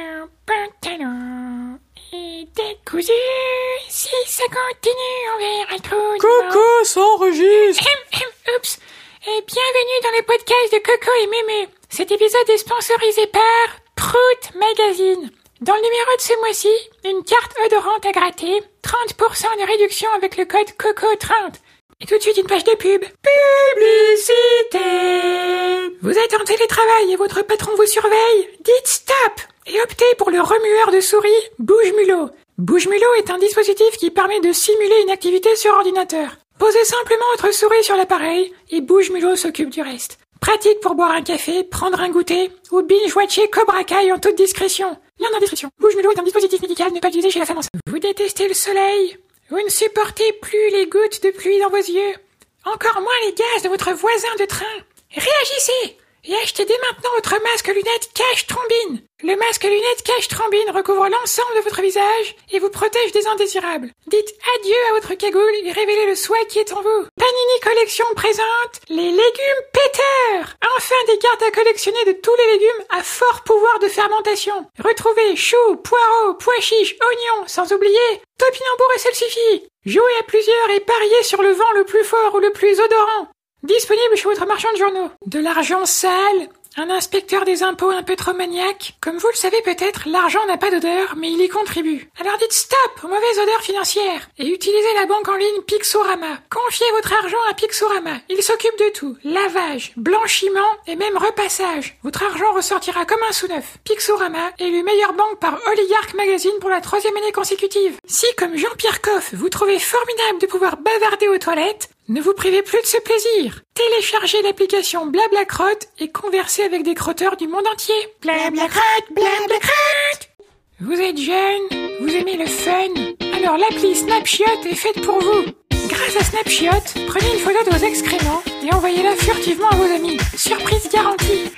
mon pantalon est décousu. Si ça continue, on verra tout. Coco s'enregistre Oups. Et bienvenue dans le podcast de Coco et Mémé. Cet épisode est sponsorisé par Prout Magazine. Dans le numéro de ce mois-ci, une carte odorante à gratter, 30% de réduction avec le code COCO30. Et tout de suite une page de pub. Publicité Vous êtes en télétravail et votre patron vous surveille Dites stop Et optez pour le remueur de souris Bouge Mulot. Bouge Mulot est un dispositif qui permet de simuler une activité sur ordinateur. Posez simplement votre souris sur l'appareil et Bouge Mulot s'occupe du reste. Pratique pour boire un café, prendre un goûter ou binge-watcher Cobra Kai en toute discrétion. Lien dans la description. Bouge Mulot est un dispositif médical ne pas utilisé chez la femme enceinte. Vous détestez le soleil Vous ne supportez plus les gouttes de pluie dans vos yeux Encore moins les gaz de votre voisin de train Réagissez et achetez dès maintenant votre masque lunettes cache trombine. Le masque lunettes cache trombine recouvre l'ensemble de votre visage et vous protège des indésirables. Dites adieu à votre cagoule et révélez le souhait qui est en vous. Panini Collection présente les légumes péteurs. Enfin des cartes à collectionner de tous les légumes à fort pouvoir de fermentation. Retrouvez choux, poireaux, pois chiches, oignons, sans oublier topinambour et salsifis. Jouez à plusieurs et pariez sur le vent le plus fort ou le plus odorant. Disponible chez votre marchand de journaux. De l'argent sale un inspecteur des impôts un peu trop maniaque Comme vous le savez peut-être, l'argent n'a pas d'odeur, mais il y contribue. Alors dites stop aux mauvaises odeurs financières et utilisez la banque en ligne Pixorama. Confiez votre argent à Pixorama. Il s'occupe de tout. Lavage, blanchiment et même repassage. Votre argent ressortira comme un sous-neuf. Pixorama est le meilleure banque par Oligarch Magazine pour la troisième année consécutive. Si, comme Jean-Pierre Coff, vous trouvez formidable de pouvoir bavarder aux toilettes, ne vous privez plus de ce plaisir. Téléchargez l'application Blablacrotte et conversez avec des crotteurs du monde entier. Blablacrotte, Blablacrotte Vous êtes jeune, vous aimez le fun, alors l'appli Snapshot est faite pour vous. Grâce à Snapshot, prenez une photo de vos excréments et envoyez-la furtivement à vos amis. Surprise garantie.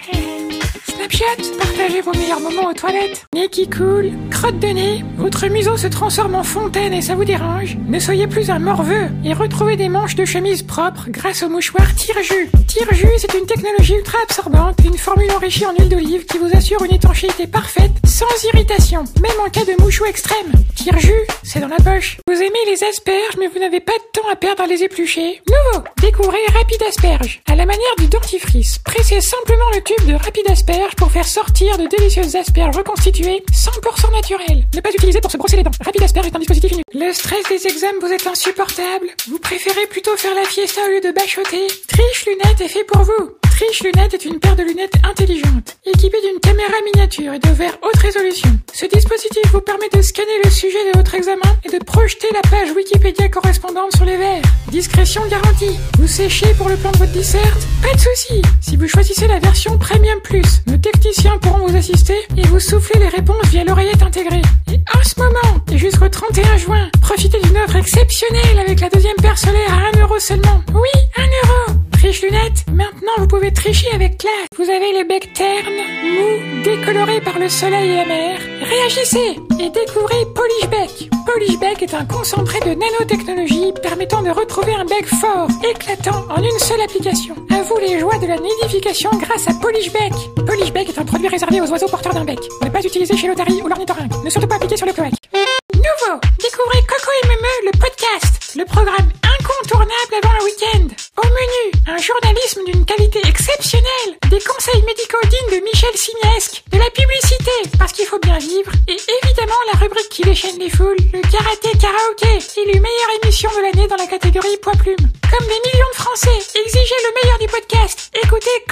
Snapchat, partagez vos meilleurs moments aux toilettes. Nez qui coule, crotte de nez, votre museau se transforme en fontaine et ça vous dérange. Ne soyez plus un morveux et retrouvez des manches de chemise propres grâce au mouchoir Tire-Jus. Tire-Jus, c'est une technologie ultra absorbante une formule enrichie en huile d'olive qui vous assure une étanchéité parfaite, sans irritation, même en cas de mouchou extrême. Tire-Jus, c'est dans la poche. Vous aimez les asperges mais vous n'avez pas de temps à perdre à les éplucher. Nouveau, découvrez Rapide Asperge. À la manière du dentifrice, pressez simplement le tube de Rapide Asperge pour faire sortir de délicieuses asperges reconstituées 100% naturelles. Ne pas utiliser pour se brosser les dents. Rapide Asperge est un dispositif inutile. Le stress des examens vous est insupportable. Vous préférez plutôt faire la fiesta au lieu de bachoter. Triche Lunettes est fait pour vous. Triche Lunettes est une paire de lunettes intelligentes, équipée d'une caméra miniature et de verre haute résolution. Ce dispositif vous permet de scanner le sujet de votre examen et de projeter la page Wikipédia correspondante sur les verres. Discrétion garantie. Vous séchez pour le plan de votre dissert? Pas de souci. Si vous choisissez la version Premium Plus, nos techniciens pourront vous assister et vous souffler les réponses via l'oreillette intégrée. Et en ce moment, et jusqu'au 31 juin, profitez d'une offre exceptionnelle avec la deuxième paire solaire à 1 euro seulement. Oui, 1 euro Triche lunettes, maintenant vous pouvez tricher avec classe. Vous avez le bec terne, mou, décoloré par le soleil et la mer. Réagissez et découvrez Polish Bec. Polish Bec est un concentré de nanotechnologie permettant de retrouver un bec fort, éclatant en une seule application. À vous les joies de la nidification grâce à Polish Bec. Polish Bec est un produit réservé aux oiseaux porteurs d'un bec. Ne pas utiliser chez l'otarie ou l'ornithorynque. Ne surtout pas appliquer sur le cloaque. Nouveau, découvrez Coco et le podcast, le programme incontournable avant le week-end. Au menu, un journalisme d'une qualité exceptionnelle, des conseils médicaux dignes de Michel Simiesque, de la publicité, parce qu'il faut bien vivre, et évidemment la rubrique qui déchaîne les foules, le karaté karaoké, élu meilleure émission de l'année dans la catégorie poids plume. Comme des millions de Français, exigez le meilleur du podcast. Écoutez